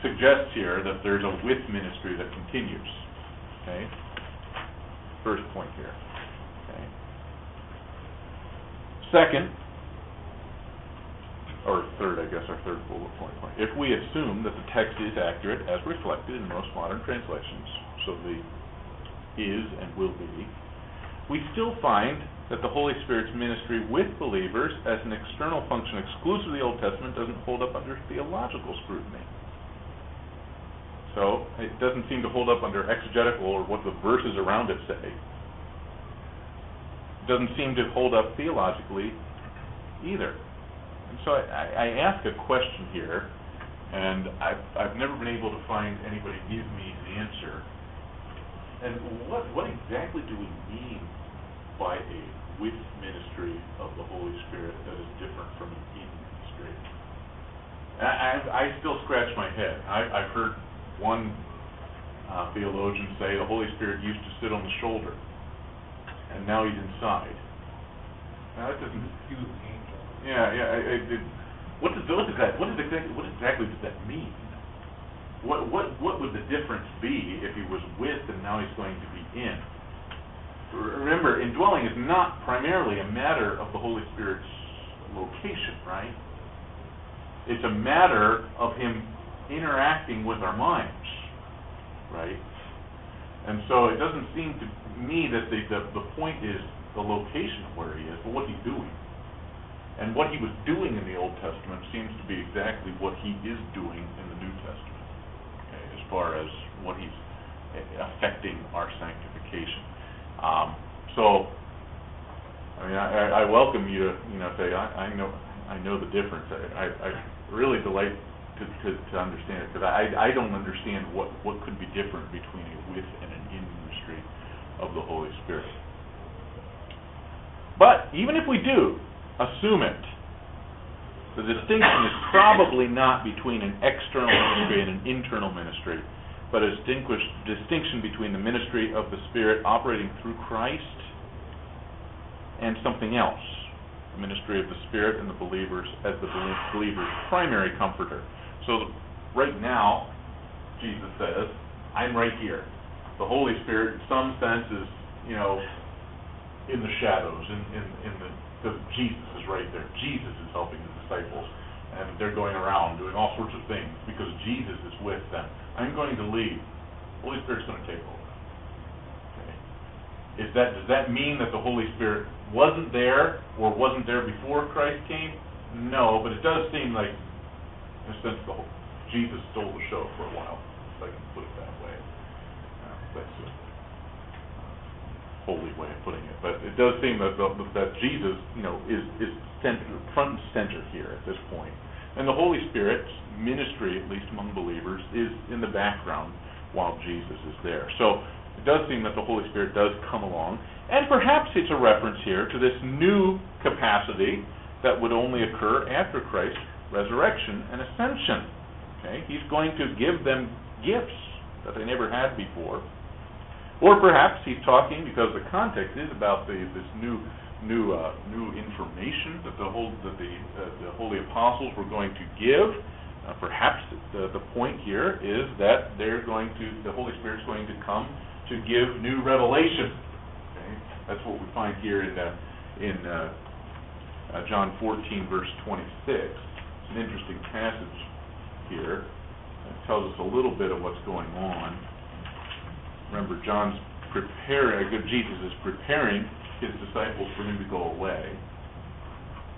suggests here that there's a with ministry that continues. Okay? First point here. Okay? Second, or third, I guess, our third bullet point. If we assume that the text is accurate as reflected in most modern translations, so the is and will be, we still find that the Holy Spirit's ministry with believers as an external function exclusive of the Old Testament doesn't hold up under theological scrutiny. So it doesn't seem to hold up under exegetical or what the verses around it say. It doesn't seem to hold up theologically either. And so I, I ask a question here, and I've, I've never been able to find anybody give me the answer. And what, what exactly do we mean by a with ministry of the Holy Spirit that is different from an in ministry? I, I, I still scratch my head. I, I've heard one uh, theologian say the Holy Spirit used to sit on the shoulder, and now he's inside. Now that doesn't. He was the angel. Yeah, yeah. I, I, it, what does what does that what is exactly what exactly does that mean? What what what would the difference be if he was with and now he's going to be in? Remember, indwelling is not primarily a matter of the Holy Spirit's location, right? It's a matter of him interacting with our minds, right? And so it doesn't seem to me that the, the, the point is the location of where he is, but what he's doing. And what he was doing in the Old Testament seems to be exactly what he is doing in the New Testament, far as what he's affecting our sanctification. Um, so, I mean, I, I- I welcome you to, you know, say, I, I know, I know the difference. I, I, I really delight to, to, to understand it, because I, I don't understand what, what could be different between a with and an in ministry of the Holy Spirit. But even if we do assume it, the distinction is probably not between an external ministry and an internal ministry, but a distinction between the ministry of the Spirit operating through Christ and something else, the ministry of the Spirit and the believers as the believer's primary comforter. So right now, Jesus says, I'm right here. The Holy Spirit, in some sense, is, you know, in the shadows, in, in, in the, because Jesus right there. Jesus is helping the disciples, and they're going around doing all sorts of things because Jesus is with them. I'm going to leave. Holy Spirit's going to take over. Is that does that mean that the Holy Spirit wasn't there or wasn't there before Christ came? No, but it does seem like, in a sense, the whole, Jesus stole the show for a while, if I can put it that way. Uh, that's a holy way of putting it, but it does seem that that Jesus, you know, is is center, front and center here at this point. And the Holy Spirit's ministry, at least among believers, is in the background while Jesus is there. So it does seem that the Holy Spirit does come along, and perhaps it's a reference here to this new capacity that would only occur after Christ's resurrection and ascension. Okay, he's going to give them gifts that they never had before. Or perhaps he's talking because the context is about the, this new new uh, new information that the whole that the uh, the holy apostles were going to give. Uh, perhaps the the point here is that they're going to the Holy Spirit's going to come to give new revelation. Okay? That's what we find here in uh, in uh, uh, John 14 verse 26. It's an interesting passage here. It tells us a little bit of what's going on. Remember, John's preparing, Jesus is preparing his disciples for him to go away.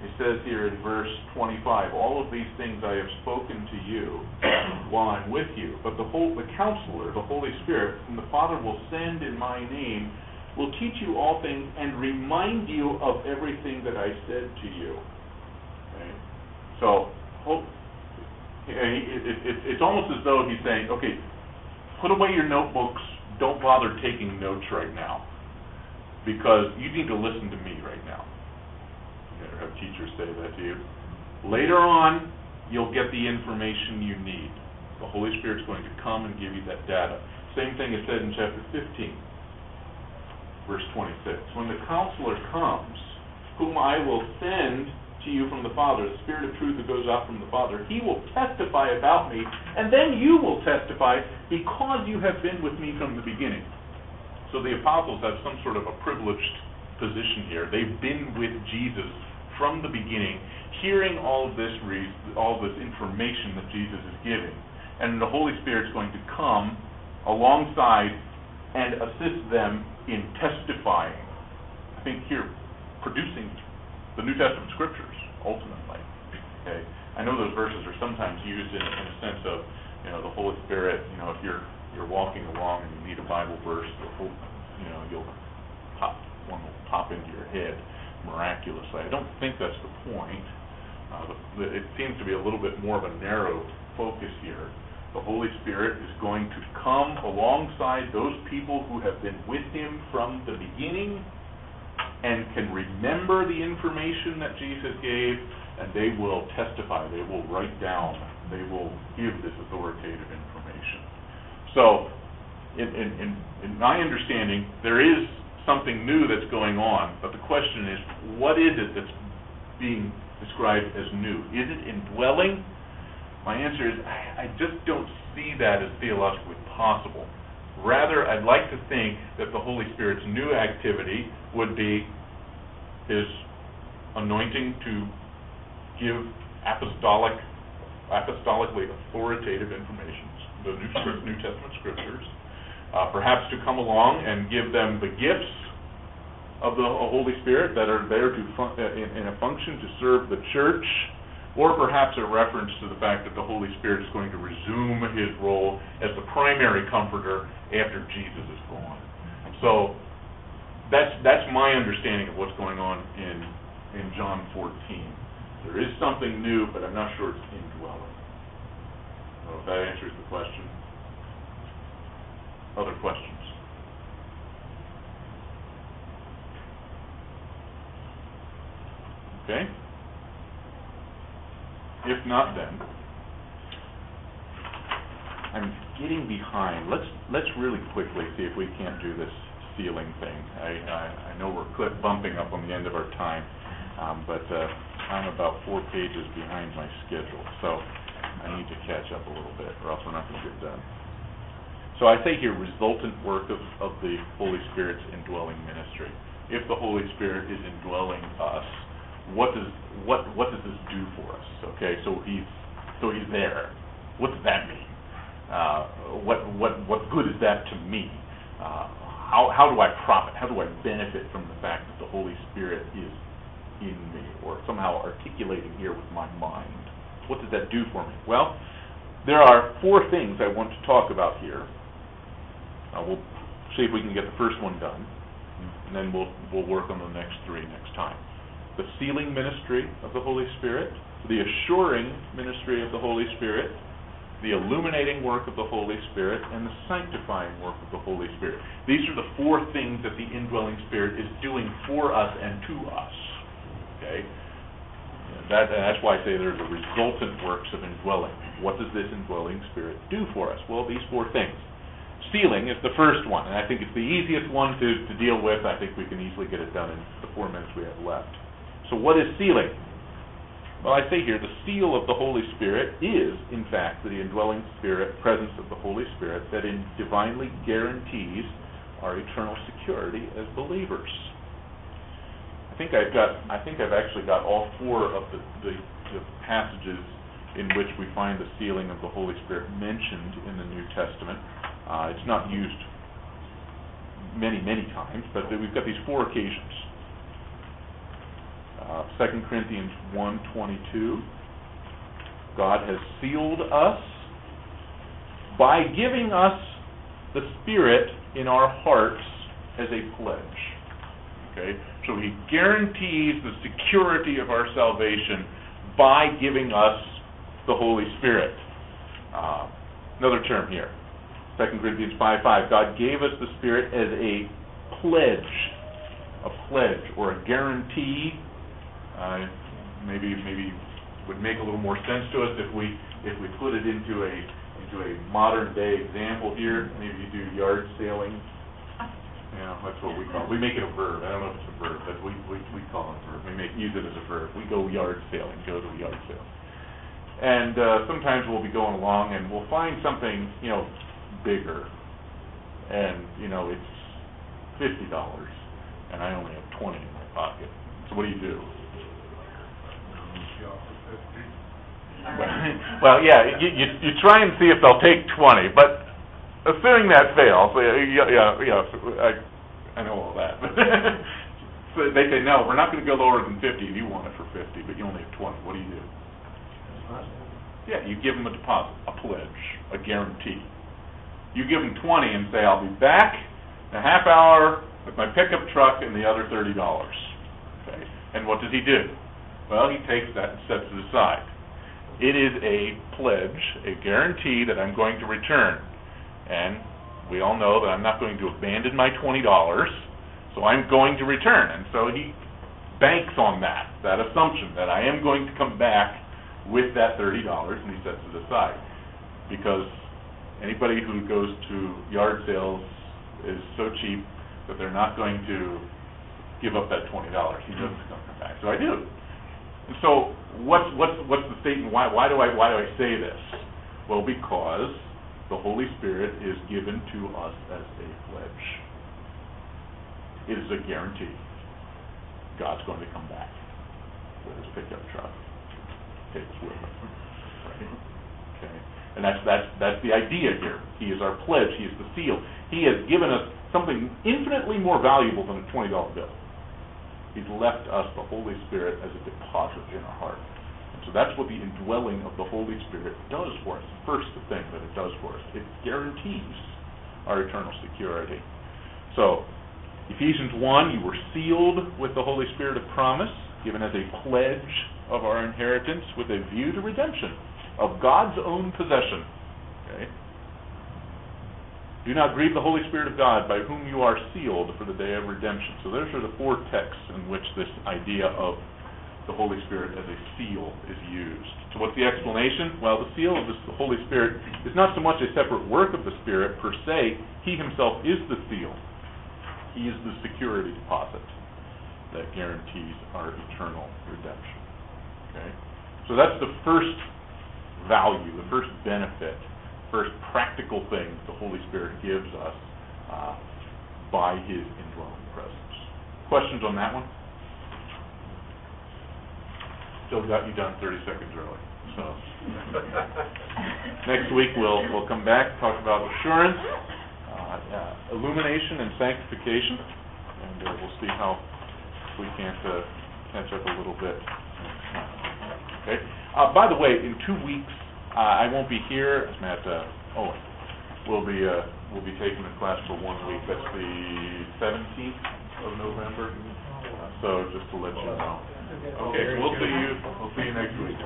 It says here in verse twenty-five, all of these things I have spoken to you *clears throat* while I'm with you. But the whole, the counselor, the Holy Spirit, whom the Father will send in my name, will teach you all things and remind you of everything that I said to you. Okay? So, hope, it, it, it, it's almost as though he's saying, okay, put away your notebooks, don't bother taking notes right now, because you need to listen to me right now. You ever have teachers say that to you? Later on, you'll get the information you need. The Holy Spirit's going to come and give you that data. Same thing is said in chapter 15, verse 26. When the counselor comes, whom I will send to you from the Father, the Spirit of truth that goes out from the Father, he will testify about me, and then you will testify because you have been with me from the beginning. So the apostles have some sort of a privileged position here. They've been with Jesus from the beginning, hearing all of this all this information that Jesus is giving. And the Holy Spirit's going to come alongside and assist them in testifying. I think here, producing the New Testament scriptures, ultimately. Okay? I know those verses are sometimes used in, in a sense of, you know, the Holy Spirit, you know, if you're you're walking along and you need a Bible verse, the whole, you know, you'll pop one will pop into your head miraculously. I don't think that's the point. Uh, the, it seems to be a little bit more of a narrow focus here. The Holy Spirit is going to come alongside those people who have been with Him from the beginning and can remember the information that Jesus gave, and they will testify, they will write down, they will give this authoritative information. So, in, in, in, in my understanding, there is something new that's going on, but the question is, what is it that's being described as new? Is it indwelling? My answer is, I, I just don't see that as theologically possible. Rather, I'd like to think that the Holy Spirit's new activity would be His anointing to give apostolic, apostolically authoritative information, the New, New Testament scriptures, uh, perhaps to come along and give them the gifts of the Holy Spirit that are there to fun- uh, in, in a function to serve the church, or perhaps a reference to the fact that the Holy Spirit is going to resume his role as the primary comforter after Jesus is gone. So that's that's my understanding of what's going on in in John 14. There is something new, but I'm not sure it's indwelling. So if that answers the question. Other questions? Okay? If not, then, I'm getting behind. Let's, let's really quickly see if we can't do this ceiling thing. I, I, I know we're clip bumping up on the end of our time, um, but, uh, I'm about four pages behind my schedule, so I need to catch up a little bit, or else we're not gonna get done. So I say here, resultant work of, of the Holy Spirit's indwelling ministry. If the Holy Spirit is indwelling us, what does, what, what does this do for us? Okay, so he's, so he's there. What does that mean? Uh, what, what, what good is that to me? Uh, how, how do I profit? How do I benefit from the fact that the Holy Spirit is in me, or somehow articulating here with my mind? What does that do for me? Well, there are four things I want to talk about here. Uh, we'll see if we can get the first one done, and then we'll, we'll work on the next three next time. The sealing ministry of the Holy Spirit, the assuring ministry of the Holy Spirit, the illuminating work of the Holy Spirit, and the sanctifying work of the Holy Spirit. These are the four things that the indwelling Spirit is doing for us and to us. Okay? That, that's why I say they're the resultant works of indwelling. What does this indwelling Spirit do for us? Well, these four things. Sealing is the first one, and I think it's the easiest one to, to deal with. I think we can easily get it done in the four minutes we have left. So what is sealing? Well, I say here, the seal of the Holy Spirit is, in fact, the indwelling spirit, presence of the Holy Spirit that in divinely guarantees our eternal security as believers. I think I've got, I think I've actually got all four of the, the, the passages in which we find the sealing of the Holy Spirit mentioned in the New Testament. Uh, it's not used many, many times, but we've got these four occasions. Uh, Second Corinthians 1:22 God has sealed us by giving us the Spirit in our hearts as a pledge. Okay? So he guarantees the security of our salvation by giving us the Holy Spirit. Uh, another term here. 2 Corinthians 5:5. 5. God gave us the Spirit as a pledge, a pledge or a guarantee. Uh, maybe maybe would make a little more sense to us if we if we put it into a into a modern day example here. Maybe you do yard sailing. Yeah, that's what we call it. We make it a verb. I don't know if it's a verb, but we we, we call it a verb. We make use it as a verb. We go yard sailing. Go to a yard sale. And uh, sometimes we'll be going along and we'll find something, you know, bigger, and you know it's fifty dollars, and I only have twenty in my pocket. So what do you do? *laughs* Well, yeah, you, you, you try and see if they'll take twenty, but assuming that fails, uh, yeah, yeah, yeah, I, I know all that. *laughs* So they say, no, we're not gonna go lower than fifty, and you want it for fifty, but you only have twenty, what do you do? Yeah, you give them a deposit, a pledge, a guarantee. You give them twenty and say, I'll be back in a half hour with my pickup truck and the other thirty dollars. Okay, and what does he do? Well, he takes that and sets it aside. It is a pledge, a guarantee that I'm going to return. And we all know that I'm not going to abandon my twenty dollars, so I'm going to return. And so he banks on that, that assumption that I am going to come back with that thirty dollars, and he sets it aside. Because anybody who goes to yard sales is so cheap that they're not going to give up that twenty dollars. He knows it's going to come back. So I do. And so what's what's what's the statement? Why why do I why do I say this? Well, because the Holy Spirit is given to us as a pledge. It is a guarantee. God's going to come back with his pickup truck. Take us with him. Right? Okay. And that's that's that's the idea here. He is our pledge. He is the seal. He has given us something infinitely more valuable than a twenty dollar bill. He's left us the Holy Spirit as a deposit in our heart. And so that's what the indwelling of the Holy Spirit does for us. First the thing that it does for us, it guarantees our eternal security. So, Ephesians 1, you were sealed with the Holy Spirit of promise, given as a pledge of our inheritance with a view to redemption of God's own possession. Okay? Do not grieve the Holy Spirit of God, by whom you are sealed for the day of redemption. So those are the four texts in which this idea of the Holy Spirit as a seal is used. So what's the explanation? Well, the seal of the Holy Spirit is not so much a separate work of the Spirit per se. He himself is the seal. He is the security deposit that guarantees our eternal redemption. Okay? So that's the first value, the first benefit first practical thing the Holy Spirit gives us uh, by His indwelling presence. Questions on that one? Still got you done 30 seconds early. So *laughs* next week we'll we'll come back talk about assurance, uh, uh, illumination, and sanctification, and uh, we'll see how we can't uh, catch up a little bit. Okay. Uh, by the way, in two weeks. Uh, I won't be here, Matt, uh, Owen will be, uh, will be taking the class for one week, that's the seventeenth of November, Uh, so just to let you know. Okay, so we'll see you, we'll see you next week.